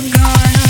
was gone.